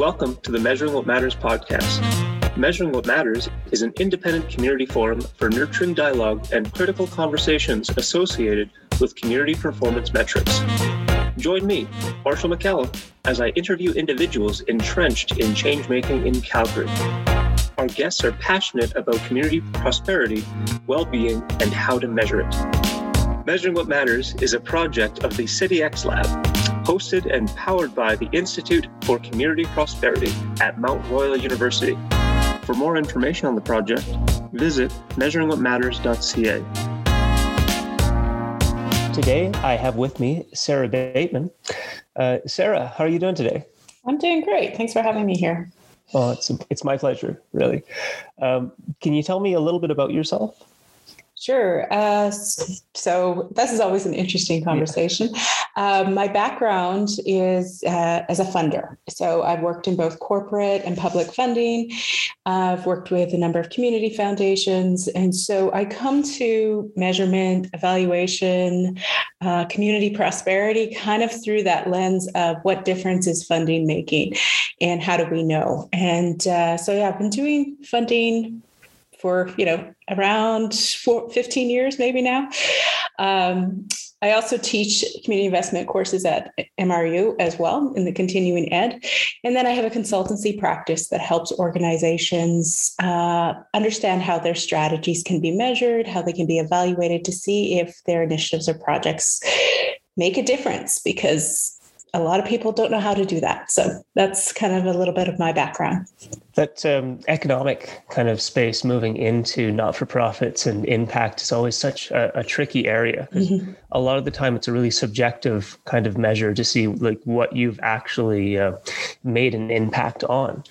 Welcome to the Measuring What Matters podcast. Measuring What Matters is an independent community forum for nurturing dialogue and critical conversations associated with community performance metrics. Join me, Marshal McCallum, as I interview individuals entrenched in change making in Calgary. Our guests are passionate about community prosperity, well being, and how to measure it. Measuring What Matters is a project of the CityX Lab, hosted and powered by the Institute for Community Prosperity at Mount Royal University. For more information on the project, visit measuringwhatmatters.ca. Today, I have with me Sara Bateman. Uh, Sara, how are you doing today? I'm doing great. Thanks for having me here. Oh, it's it's my pleasure, really. Um, can you tell me a little bit about yourself? Sure. Uh, so this is always an interesting conversation. Yeah. Um, my background is uh, as a funder. So I've worked in both corporate and public funding. I've worked with a number of community foundations. And so I come to measurement, evaluation, uh, community prosperity kind of through that lens of what difference is funding making and how do we know? And uh, so, yeah, I've been doing funding for you know around four, 15 years maybe now. Um, i also teach community investment courses at mru as well in the continuing ed. And then i have a consultancy practice that helps organizations uh, understand how their strategies can be measured how they can be evaluated to see if their initiatives or projects make a difference because a lot of people don't know how to do that. So that's kind of a little bit of my background. That um, economic kind of space moving into not for profits and impact is always such a, a tricky area. Mm-hmm. A lot of the time, it's a really subjective kind of measure to see like what you've actually uh, made an impact on.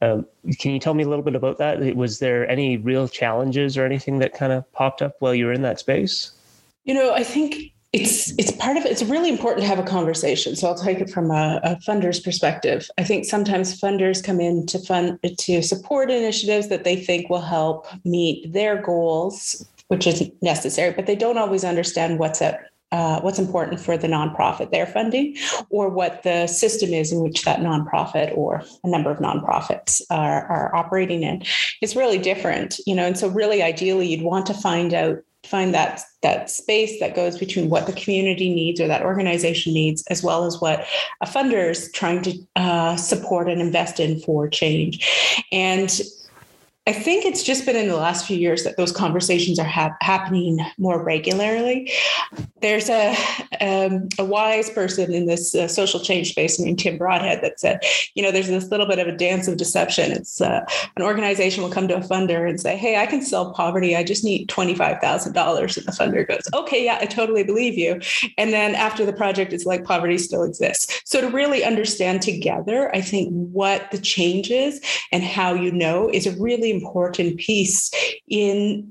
Um, can you tell me a little bit about that? Was there any real challenges or anything that kind of popped up while you were in that space? You know, I think it's it's part of. It's really important to have a conversation. So I'll take it from a, a, funder's perspective. I think sometimes funders come in to fund to support initiatives that they think will help meet their goals, which is necessary, but they don't always understand what's at uh, what's important for the nonprofit they're funding, or what the system is in which that nonprofit or a number of nonprofits are, are operating in. It's really different, you know. And so, really, ideally, you'd want to find out find that that space that goes between what the community needs or that organization needs as well as what a funder is trying to uh, support and invest in for change. And I think it's just been in the last few years that those conversations are ha- happening more regularly. There's a um, a wise person in this uh, social change space named Tim Brodhead that said, you know, there's this little bit of a dance of deception. It's uh, an organization will come to a funder and say, hey, I can solve poverty. I just need twenty five thousand dollars, and the funder goes, okay, yeah, I totally believe you. And then after the project, it's like poverty still exists. So to really understand together, I think what the change is and how you know is a really important piece in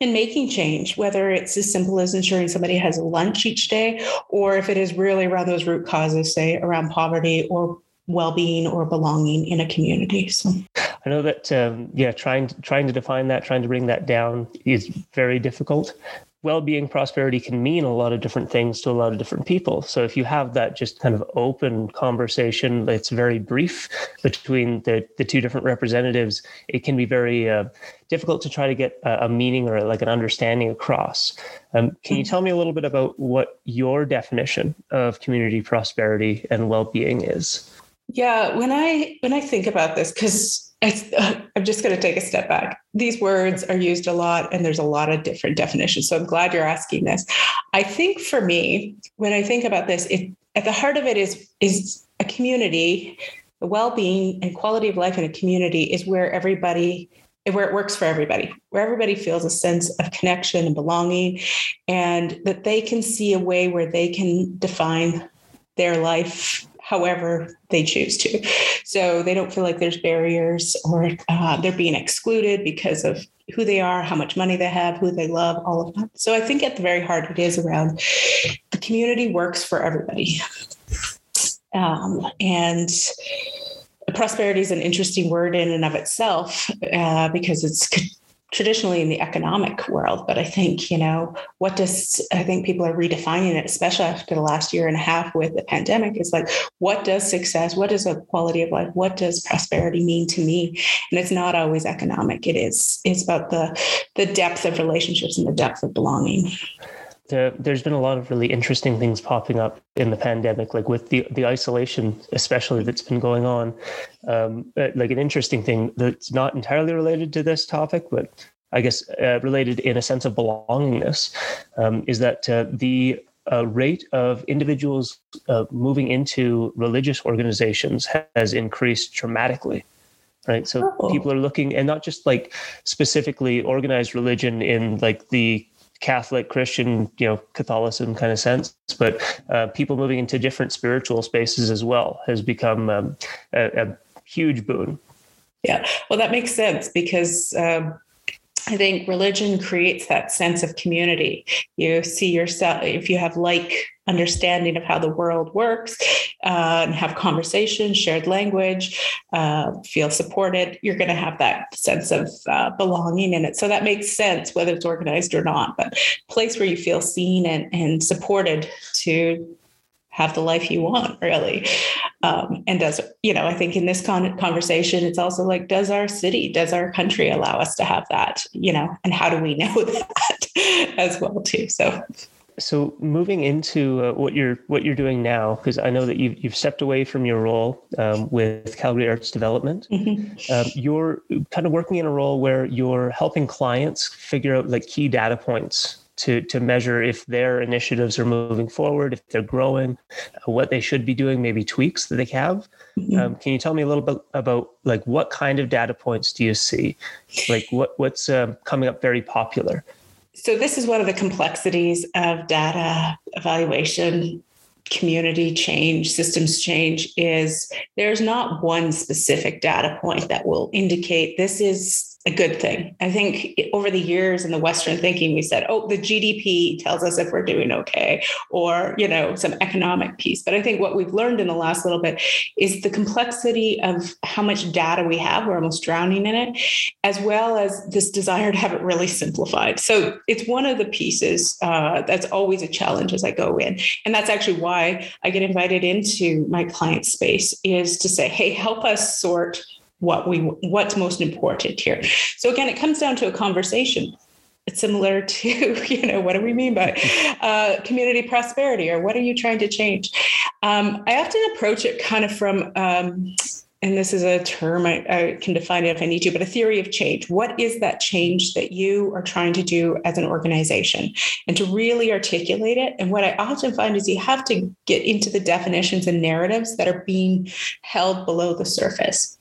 in making change, whether it's as simple as ensuring somebody has lunch each day, or if it is really around those root causes, say around poverty or well-being or belonging in a community. So I know that um, yeah, trying trying to define that, trying to bring that down is very difficult well-being prosperity can mean a lot of different things to a lot of different people. So if you have that just kind of open conversation that's very brief between the, the two different representatives it can be very uh, difficult to try to get a, a, meaning or like an understanding across. Um, can you tell me a little bit about what your definition of community prosperity and well-being is? Yeah when i when i think about this because I'm just going to take a step back. These words are used a lot, and there's a lot of different definitions. So I'm glad you're asking this. I think for me, when I think about this, it, at the heart of it is is a community. The well-being and quality of life in a community is where everybody where it works for everybody, where everybody feels a sense of connection and belonging, and that they can see a way where they can define their life however they choose to. So they don't feel like there's barriers or uh, they're being excluded because of who they are, how much money they have, who they love, all of that. So I think at the very heart, it is around the community works for everybody. Um, and prosperity is an interesting word in and of itself uh, because it's traditionally in the economic world. But I think, you know, what does, I think people are redefining it, especially after the last year and a half with the pandemic, is like, what does success, what does a quality of life, what does prosperity mean to me? And it's not always economic. It is, it's about the, the depth of relationships and the depth of belonging there, has been a lot of really interesting things popping up in the pandemic, like with the the isolation, especially that's been going on. Um, uh, like an interesting thing that's not entirely related to this topic, but I guess uh, related in a sense of belongingness, um, is that uh, the uh, rate of individuals uh, moving into religious organizations has increased dramatically right so oh. people are looking and not just like specifically organized religion in like the Catholic, Christian, you know, Catholicism kind of sense, but uh, people moving into different spiritual spaces as well has become um, a, a, huge boon. Yeah, well, that makes sense because um, I think religion creates that sense of community. You see yourself, if you have like understanding of how the world works uh, and have conversations, shared language, uh, feel supported, you're going to have that sense of uh, belonging in it. So that makes sense, whether it's organized or not, but place where you feel seen and, and supported to have the life you want really. Um, and does you know i think in this con- conversation it's also like does our city does our country allow us to have that you know and how do we know that as well too? So so moving into uh, what you're what you're doing now because i know that you've, you've stepped away from your role um, with calgary arts development. Mm-hmm. um, you're kind of working in a role where you're helping clients figure out like key data points to to measure if their initiatives are moving forward, if they're growing, uh, what they should be doing, maybe tweaks that they have. Mm-hmm. Um, can you tell me a little bit about like what kind of data points do you see? Like what what's um, coming up very popular? So this is one of the complexities of data evaluation community change, systems change is there's not one specific data point that will indicate this is a good thing. I think over the years in the Western thinking, we said, oh, the GDP tells us if we're doing okay, or, you know, some economic piece. But I think what we've learned in the last little bit is the complexity of how much data we have. We're almost drowning in it, as well as this desire to have it really simplified. So it's one of the pieces uh, that's always a challenge as I go in. And that's actually why I get invited into my client space is to say, hey, help us sort what we what's most important here so again it comes down to a conversation it's similar to you know what do we mean by uh, community prosperity or what are you trying to change um, i often approach it kind of from um, and this is a term I, I, can define it if I need to, but a theory of change. What is that change that you are trying to do as an organization? And to really articulate it. And what I often find is you have to get into the definitions and narratives that are being held below the surface.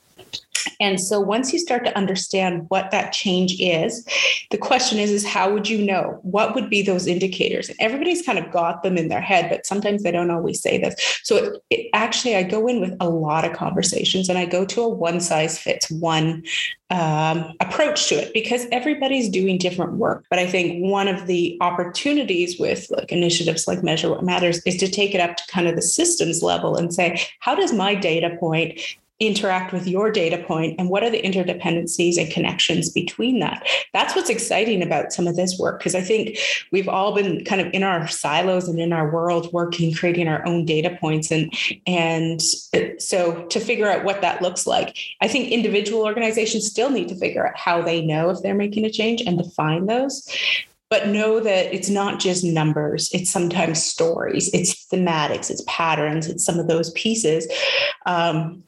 And so once you start to understand what that change is, the question is, is how would you know? What would be those indicators? And everybody's kind of got them in their head, but sometimes they don't always say this. So it, it actually, I go in with a lot of conversations and I go to a one size fits one um, approach to it because everybody's doing different work. But I think one of the opportunities with like initiatives like Measure What Matters is to take it up to kind of the systems level and say, how does my data point interact with your data point and what are the interdependencies and connections between that? That's what's exciting about some of this work because i think we've all been kind of in our silos and in our world working creating our own data points and and so to figure out what that looks like i think individual organizations still need to figure out how they know if they're making a change and define those but know that it's not just numbers it's sometimes stories it's thematics it's patterns it's some of those pieces. Um,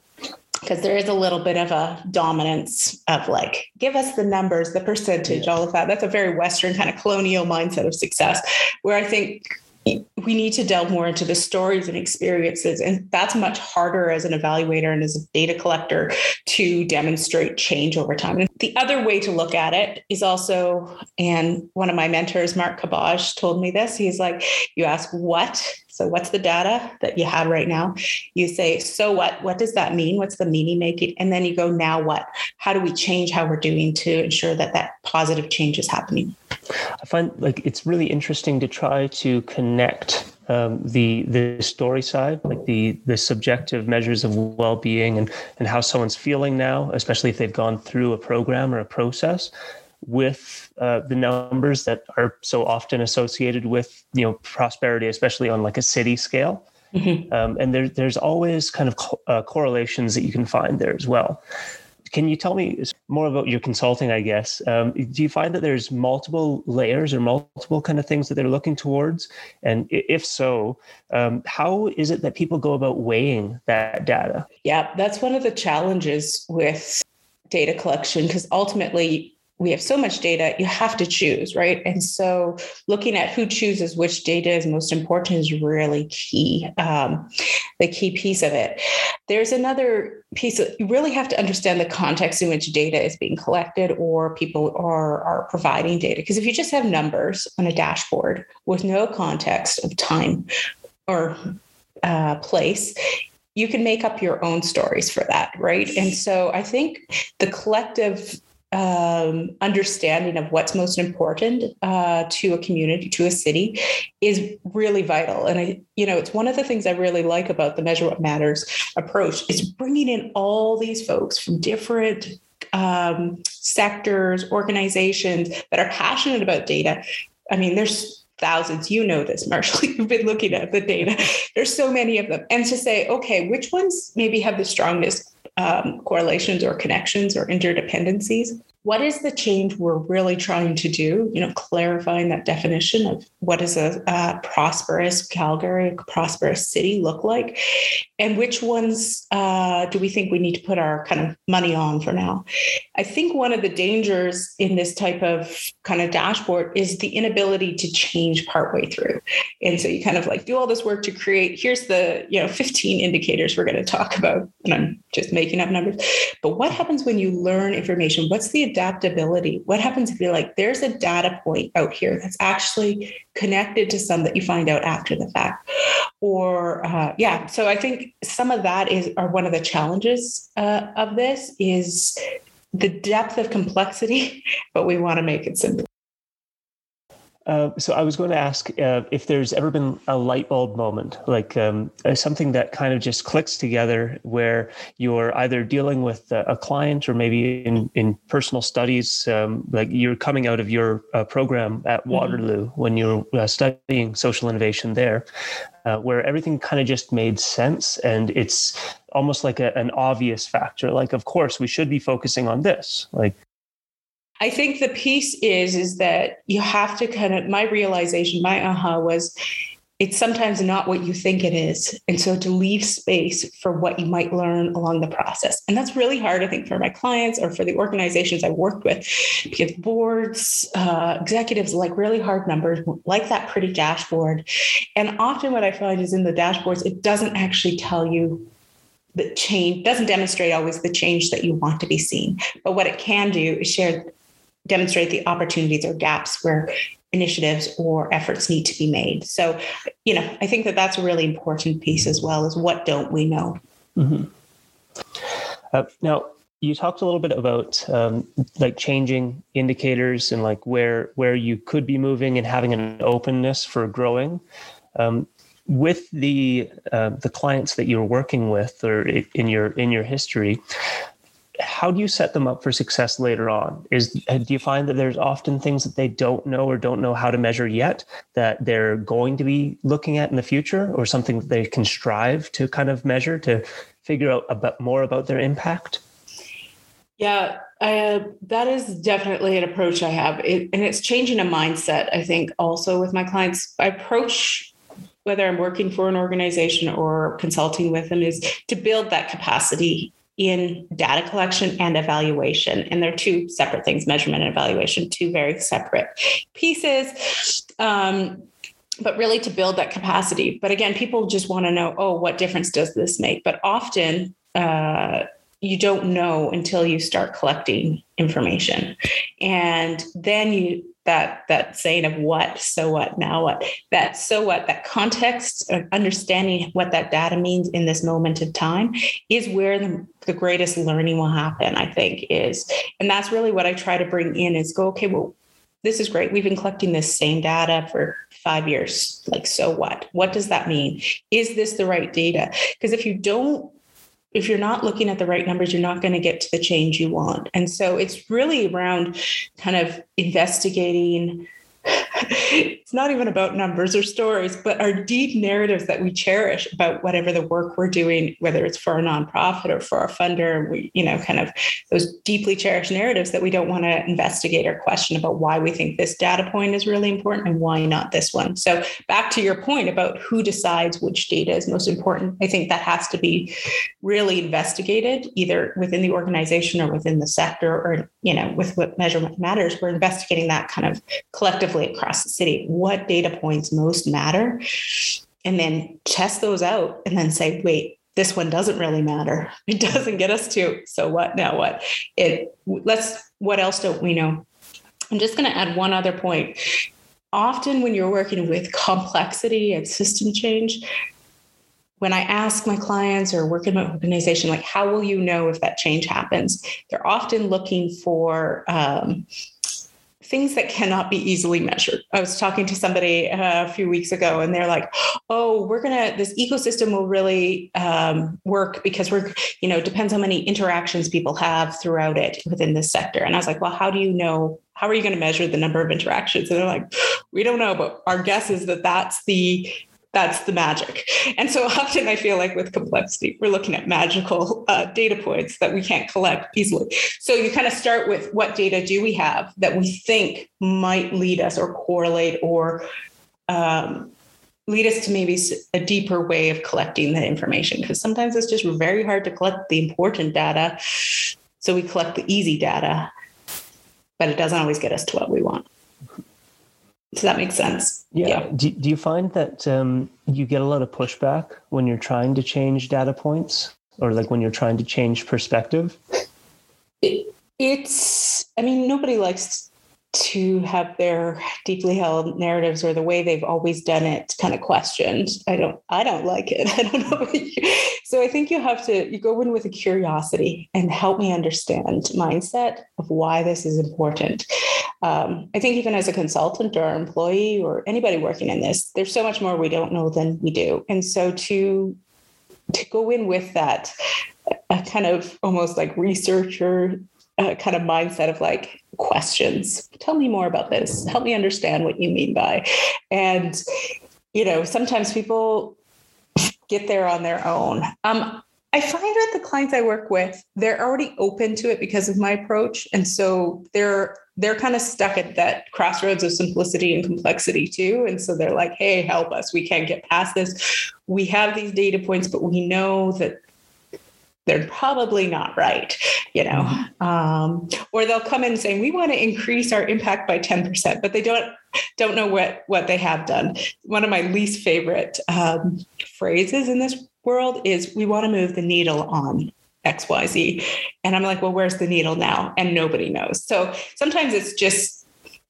because there is a little bit of a dominance of like, give us the numbers, the percentage, all of that. That's a very Western kind of colonial mindset of success, where I think we need to delve more into the stories and experiences. And that's much harder as an evaluator and as a data collector to demonstrate change over time. And the other way to look at it is also, and one of my mentors, Mark Cabaj, told me this. He's like, you ask what so, what's the data that you have right now? You say, so what? What does that mean? What's the meaning making? And then you go, now what? How do we change how we're doing to ensure that that positive change is happening? I find like it's really interesting to try to connect um, the the story side, like the the subjective measures of well being and and how someone's feeling now, especially if they've gone through a program or a process, with uh, the numbers that are so often associated with you know prosperity, especially on like a city scale. Mm-hmm. Um, and there, there's always kind of co- uh, correlations that you can find there as well. Can you tell me more about your consulting? I guess um, do you find that there's multiple layers or multiple kind of things that they're looking towards? And if so, um, how is it that people go about weighing that data? Yeah, that's one of the challenges with data collection because ultimately we have so much data, you have to choose, right? And so looking at who chooses which data is most important is really key, um, the key piece of it. There's another piece that you really have to understand the context in which data is being collected or people are, are providing data. Because if you just have numbers on a dashboard with no context of time or uh, place, you can make up your own stories for that, right? And so I think the collective um, understanding of what's most important uh, to a community, to a city, is really vital. And I, you know, it's one of the things I really like about the Measure What Matters approach is bringing in all these folks from different um, sectors, organizations that are passionate about data. I mean, there's thousands. You know this, Marshal. You've been looking at the data. There's so many of them, and to say, okay, which ones maybe have the strongest um, correlations or connections or interdependencies what is the change we're really trying to do? You know clarifying that definition of what does a, a prosperous calgary a prosperous city look like? And which ones uh, do we think we need to put our kind of money on for now? I think one of the dangers in this type of kind of dashboard is the inability to change partway through. And so you kind of like do all this work to create here's the you know 15 indicators we're going to talk about and i'm just making up numbers. But what happens when you learn information? What's the adaptability. What happens if you're like, there's a data point out here that's actually connected to some that you find out after the fact? Or uh, yeah, so I think some of that is are one of the challenges uh, of this is the depth of complexity, but we want to make it simple. Uh, so I was going to ask uh, if there's ever been a light bulb moment, like um, uh, something that kind of just clicks together, where you're either dealing with a client or maybe in in personal studies, um, like you're coming out of your uh, program at mm-hmm. Waterloo mm-hmm. when you're uh, studying social innovation there, where everything kind of just made sense, and it's almost like a, an obvious factor. Like, of course, we should be focusing on this, like I think the piece is is that you have to kind of my realization, my aha was it's sometimes not what you think it is. And so to leave space for what you might learn along the process. And that's really hard, I think, for my clients or for the organizations I worked with, because boards, uh, executives like really hard numbers, like that pretty dashboard. And often what I find is in the dashboards, it doesn't actually tell you the change, doesn't demonstrate always the change that you want to be seen. But what it can do is share demonstrate the opportunities or gaps where initiatives or efforts need to be made. So, you know, I think that that's a really important piece as well as what don't we know. Mm-hmm. Uh, now, you talked a little bit about um, like changing indicators and like where where you could be moving and having an openness for growing. Um, with the uh, the clients that you're working with or in your in your history, how do you set them up for success later on? Is do you find that there's often things that they don't know or don't know how to measure yet that they're going to be looking at in the future or something that they can strive to kind of measure to figure out a bit more about their impact? Yeah uh, that is definitely an approach i have. It, and it's changing a mindset i think also with my clients. I approach whether i'm working for an organization or consulting with them is to build that capacity in data collection and evaluation. And they're two separate things measurement and evaluation, two very separate pieces. Um, but really to build that capacity. But again, people just want to know, oh, what difference does this make? But often, uh, you don't know until you start collecting information and then you that that saying of what so what now what that so what that context of understanding what that data means in this moment of time is where the, the greatest learning will happen i think is and that's really what i try to bring in is go okay well this is great. We've been collecting this same data for five years like so what? What does that mean? Is this the right data? Because if you don't if you're not looking at the right numbers, you're not going to get to the change you want. And so it's really around kind of investigating it's not even about numbers or stories, but our deep narratives that we cherish about whatever the work we're doing, whether it's for a nonprofit or for our funder. We, you know, kind of those deeply cherished narratives that we don't want to investigate or question about why we think this data point is really important and why not this one. So back to your point about who decides which data is most important, I think that has to be really investigated either within the organization or within the sector or, you know, with what measurement matters. We're investigating that kind of collectively across the city what data points most matter? And then test those out and then say wait this one doesn't really matter. It doesn't get us to so what now what? It let's what else don't we know? I'm just going to add one other point. Often when you're working with complexity and system change when I ask my clients or work in my organization, like, how will you know if that change happens? They're often looking for um, things that cannot be easily measured. I was talking to somebody uh, a few weeks ago, and they're like, "Oh, we're gonna this ecosystem will really um, work because we're you know depends how many interactions people have throughout it within this sector." And I was like, "Well, how do you know? How are you going to measure the number of interactions?" And they're like, "We don't know, but our guess is that that's the that's the magic. And so often I feel like with complexity, we're looking at magical uh, data points that we can't collect easily. So you kind of start with what data do we have that we think might lead us or correlate or um, lead us to maybe a deeper way of collecting the information because sometimes it's just very hard to collect the important data. So we collect the easy data, but it doesn't always get us to what we want. Does that make sense? Yeah. yeah. Do, do you find that um, you get a lot of pushback when you're trying to change data points or like when you're trying to change perspective? It, it's, I mean, nobody likes to have their deeply held narratives or the way they've always done it kind of questioned. I don't I don't like it. I don't know. so I think you have to you go in with a curiosity and help me understand mindset of why this is important. Um, I think even as a consultant or employee or anybody working in this, there's so much more we don't know than we do. And so to to go in with that a kind of almost like researcher uh, kind of mindset of like questions. Tell me more about this. Help me understand what you mean by. And, you know, sometimes people get there on their own. Um, I find that the clients I work with, they're already open to it because of my approach. And so they're they're kind of stuck at that crossroads of simplicity and complexity too. And so they're like, hey, help us. We can't get past this. We have these data points, but we know that they're probably not right, you know. Mm-hmm. Um, or they'll come in saying we want to increase our impact by 10%, but they don't don't know what what they have done. One of my least favorite um, phrases in this world is we want to move the needle on XYZ. And I'm like, well, where's the needle now? And nobody knows. So sometimes it's just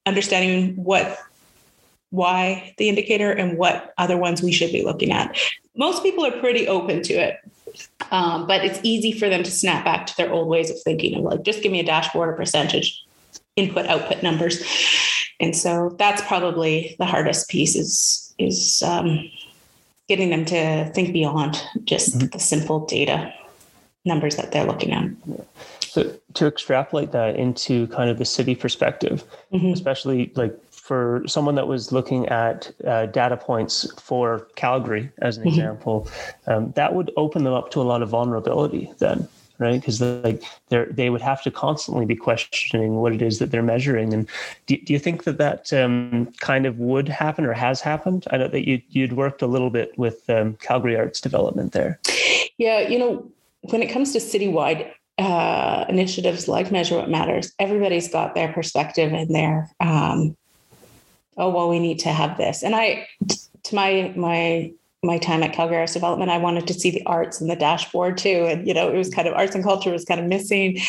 understanding what why the indicator and what other ones we should be looking at. Most people are pretty open to it. Um, but it's easy for them to snap back to their old ways of thinking of like, just give me a dashboard or percentage, input, output numbers. And so that's probably the hardest piece is, is um, getting them to think beyond just mm-hmm. the simple data numbers that they're looking at. So to extrapolate that into kind of the city perspective, mm-hmm. especially like for someone that was looking at uh, data points for Calgary, as an mm-hmm. example, um, that would open them up to a lot of vulnerability then, right? Because like they they would have to constantly be questioning what it is that they're measuring. And do, do you think that that um, kind of would happen or has happened? I know that you you'd worked a little bit with um, Calgary Arts Development there. Yeah, you know, when it comes to citywide uh, initiatives like Measure What Matters, everybody's got their perspective and their um, oh well we need to have this and i to my my my time at Calgary Arts Development, I wanted to see the arts in the dashboard too. And, you know, it was kind of arts and culture was kind of missing.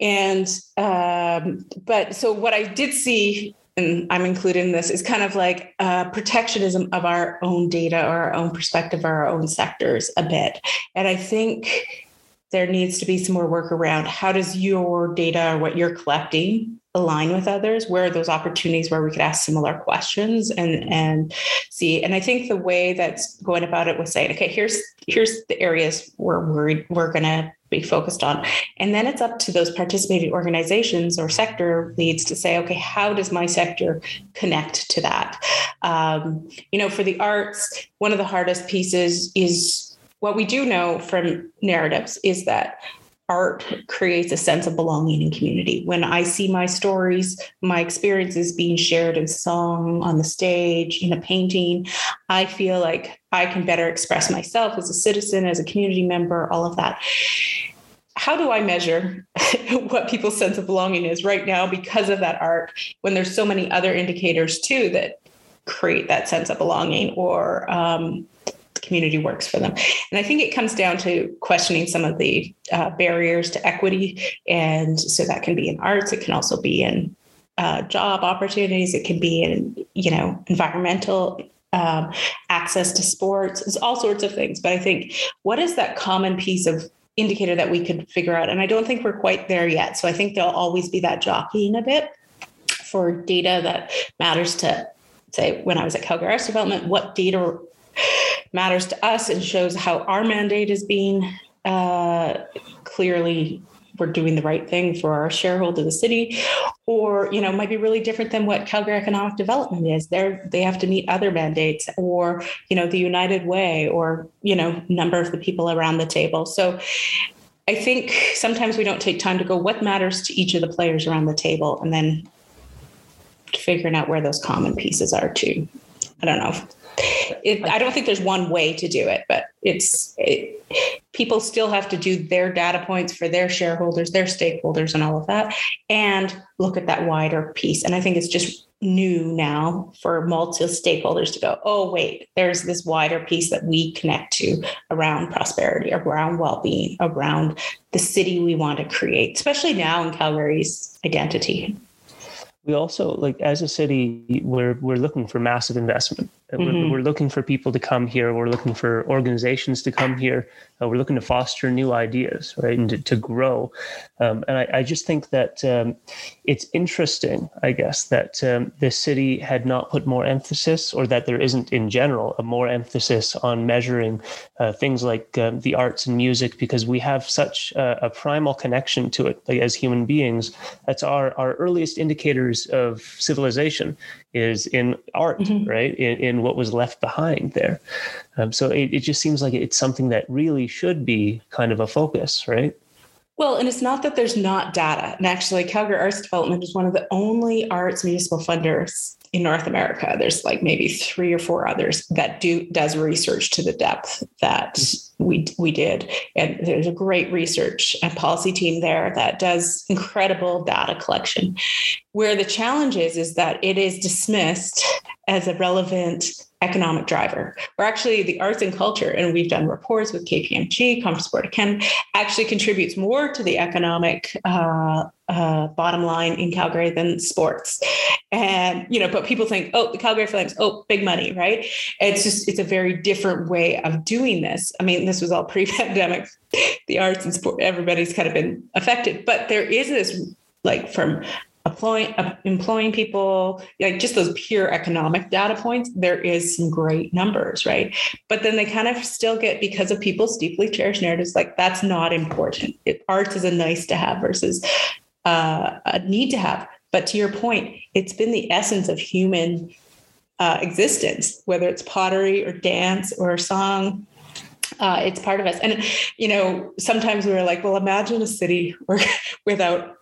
And, um, but so what I did see, and I'm included in this, is kind of like uh, protectionism of our own data or our own perspective or our own sectors a bit. And I think there needs to be some more work around how does your data or what you're collecting align with others where are those opportunities where we could ask similar questions and and see. And i think the way that's going about it was saying okay here's here's the areas we're worried we're going to be focused on. And then it's up to those participating organizations or sector leads to say okay how does my sector connect to that? Um, you know for the arts one of the hardest pieces is what we do know from narratives is that art creates a sense of belonging and community. When I see my stories, my experiences being shared in song, on the stage, in a painting, I feel like I can better express myself as a citizen, as a community member, all of that. How do I measure what people's sense of belonging is right now because of that art when there's so many other indicators too that create that sense of belonging or um, community works for them. And I think it comes down to questioning some of the uh, barriers to equity. And so that can be in arts, it can also be in uh, job opportunities, it can be in, you know, environmental um, access to sports, it's all sorts of things. But I think what is that common piece of indicator that we could figure out? And I don't think we're quite there yet. So I think there'll always be that jockeying a bit for data that matters to say when I was at Calgary Arts Development, what data matters to us and shows how our mandate is being uh, clearly we're doing the right thing for our shareholder, the city, or you know, might be really different than what Calgary Economic Development is. They're they have to meet other mandates, or you know, the United Way, or you know, number of the people around the table. So I think sometimes we don't take time to go what matters to each of the players around the table, and then figuring out where those common pieces are too. I don't know it, I don't think there's one way to do it, but it's it, people still have to do their data points for their shareholders, their stakeholders, and all of that, and look at that wider piece. And I think it's just new now for multi stakeholders to go, oh, wait, there's this wider piece that we connect to around prosperity, around well being, around the city we want to create, especially now in Calgary's identity we also like as a city we're we're looking for massive investment mm-hmm. we're, we're, looking for people to come here. We're looking for organizations to come here. Uh, we're looking to foster new ideas right and to, to grow. Um, and I, I, just think that um, it's interesting i guess that um, the city had not put more emphasis or that there isn't in general a more emphasis on measuring uh, things like um, the arts and music because we have such a, a primal connection to it like, as human beings. That's our our earliest indicators of civilization is in art, mm-hmm. right? In, in, what was left behind there. Um, so it, it just seems like it's something that really should be kind of a focus, right? Well, and it's not that there's not data. And actually, Calgary Arts Development is one of the only arts municipal funders in North America. There's like maybe three or four others that do does research to the depth that we we did. And there's a great research and policy team there that does incredible data collection. Where the challenge is is that it is dismissed as a relevant economic driver. We're actually the arts and culture, and we've done reports with KPMG, Conference Board of Canada, actually contributes more to the economic uh, uh, bottom line in Calgary than sports. And you know, but people think, oh, the Calgary Flames, oh, big money, right? It's just it's a very different way of doing this. I mean, this was all pre-pandemic. The arts and sport, everybody's kind of been affected, but there is this like from employing employing people like just those pure economic data points there is some great numbers right but then they kind of still get because of people's deeply cherished narratives like that's not important it, arts is a nice to have versus uh, a need to have but to your point it's been the essence of human uh, existence whether it's pottery or dance or song uh, it's part of us and you know sometimes we we're like well imagine a city without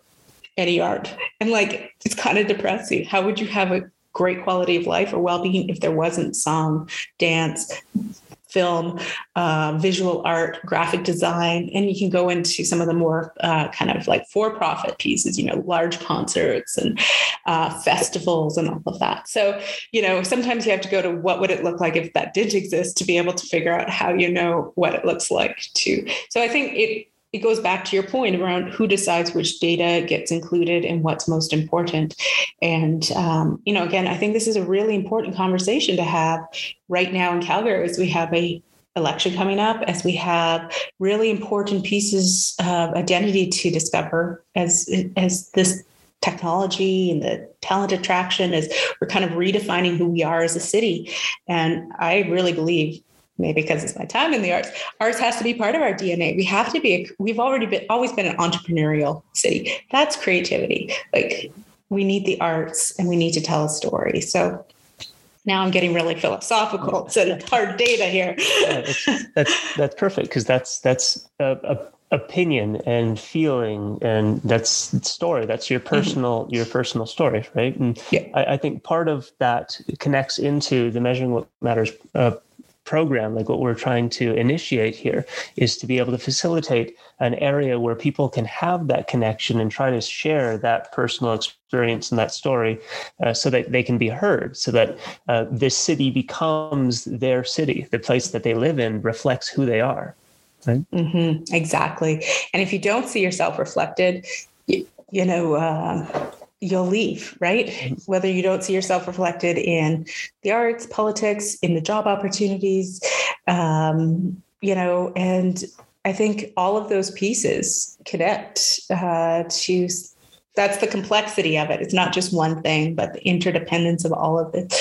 any art. And like, it's kind of depressing. How would you have a great quality of life or well being if there wasn't song, dance, film, uh, visual art, graphic design, and you can go into some of the more uh, kind of like for-profit pieces, you know, large concerts and uh, festivals and all of that. So, you know, sometimes you have to go to what would it look like if that did exist to be able to figure out how you know what it looks like too. So I think it it goes back to your point around who decides which data gets included and what's most important. And, um, you know, again, I think this is a really important conversation to have right now in Calgary as we have a election coming up, as we have really important pieces of identity to discover as, as this technology and the talent attraction is we're kind of redefining who we are as a city. And I really believe maybe because it's my time in the arts. Arts has to be part of our dna we have to be we've already been always been an entrepreneurial city. That's creativity. Like we need the arts and we need to tell a story. So now i'm getting really philosophical. It's a hard data here. Yeah, that's that's perfect because that's that's a, a, opinion and feeling and that's story. That's your mm-hmm. personal mm-hmm. your personal story right? And yeah. I, I, think part of that connects into the measuring what matters uh, program, like what we're trying to initiate here, is to be able to facilitate an area where people can have that connection and try to share that personal experience and that story uh, so that they can be heard, so that uh, this city becomes their city. The place that they live in reflects who they are. Right? Mm-hmm, exactly. And if you don't see yourself reflected, you, you know, uh, you'll leave, right? Mm-hmm. Whether you don't see yourself reflected in the arts, politics, in the job opportunities, um, you know, and I think all of those pieces connect uh, to that's the complexity of it. It's not just one thing, but the interdependence of all of the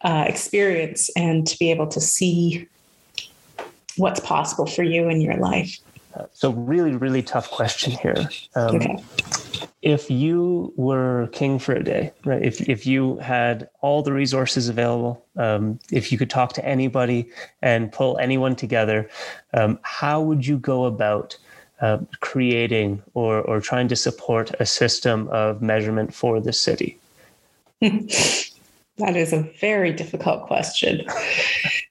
uh, experience and to be able to see what's possible for you in your life. So, really, really tough question here. Um, okay if you were king for a day, right? If if you had all the resources available, um, if you could talk to anybody and pull anyone together, um, how would you go about uh, creating or or trying to support a system of measurement for the city? that is a very difficult question.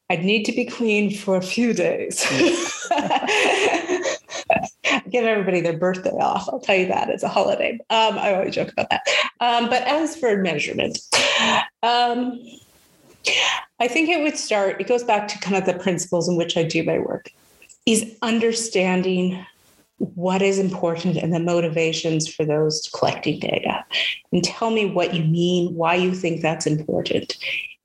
I'd need to be queen for a few days. give everybody their birthday off. I'll tell you that it's a holiday. Um, I always joke about that. Um, but as for measurement, um, I think it would start, it goes back to kind of the principles in which I do my work, is understanding what is important and the motivations for those collecting data. And tell me what you mean, why you think that's important.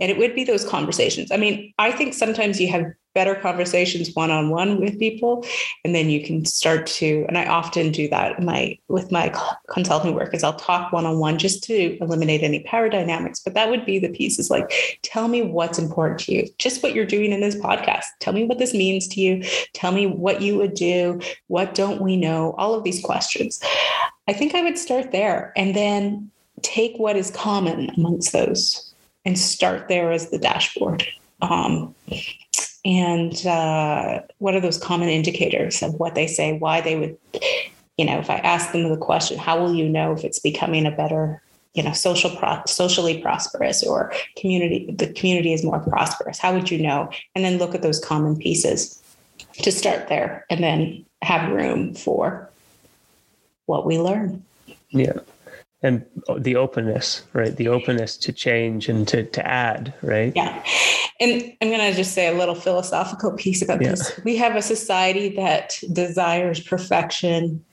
And it would be those conversations. I mean, I think sometimes you have better conversations one-on-one with people and then you can start to and i often do that my with my consulting work is i'll talk one-on-one just to eliminate any power dynamics but that would be the pieces like tell me what's important to you. Just what you're doing in this podcast. Tell me what this means to you. Tell me what you would do. What don't we know? All of these questions. I think i would start there and then take what is common amongst those and start there as the dashboard. Um, and uh, what are those common indicators of what they say why they would you know if i ask them the question how will you know if it's becoming a better you know social pro- socially prosperous or community the community is more prosperous? How would you know? And then look at those common pieces to start there and then have room for what we learn. Yeah and the openness right? The openness to change and to to add right? Yeah. And i'm going to just say a little philosophical piece about yeah. this. We have a society that desires perfection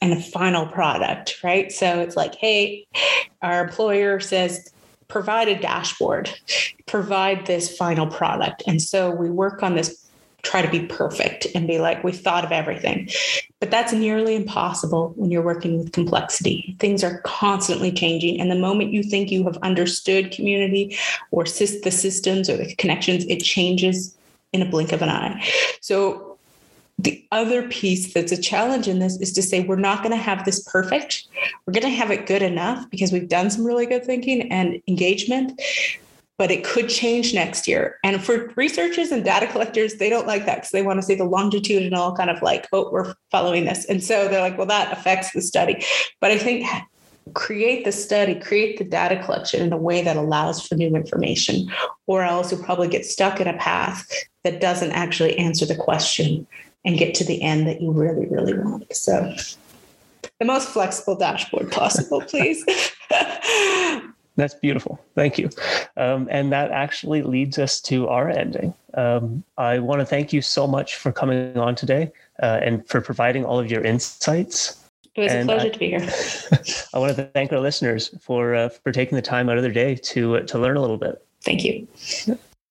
and a final product right? So it's like hey our employer says provide a dashboard provide this final product. And so we work on this try to be perfect and be like, we've thought of everything. But that's nearly impossible when you're working with complexity. Things are constantly changing. And the moment you think you have understood community or the systems or the connections, it changes in a blink of an eye. So, the other piece that's a challenge in this is to say we're not going to have this perfect. We're going to have it good enough because we've done some really good thinking and engagement but it could change next year. And for researchers and data collectors, they don't like that because they want to see the longitudinal kind of like, oh, we're following this. And so they're like, well, that affects the study. But I think create the study, create the data collection in a way that allows for new information, or else you'll probably get stuck in a path that doesn't actually answer the question and get to the end that you really, really want. So the most flexible dashboard possible, please. That's beautiful. Thank you. Um, and that actually leads us to our ending. Um, I want to thank you so much for coming on today uh, and for providing all of your insights. It was and a pleasure I, to be here. I want to thank our listeners for uh, for taking the time out of their day to uh, to learn a little bit. Thank you.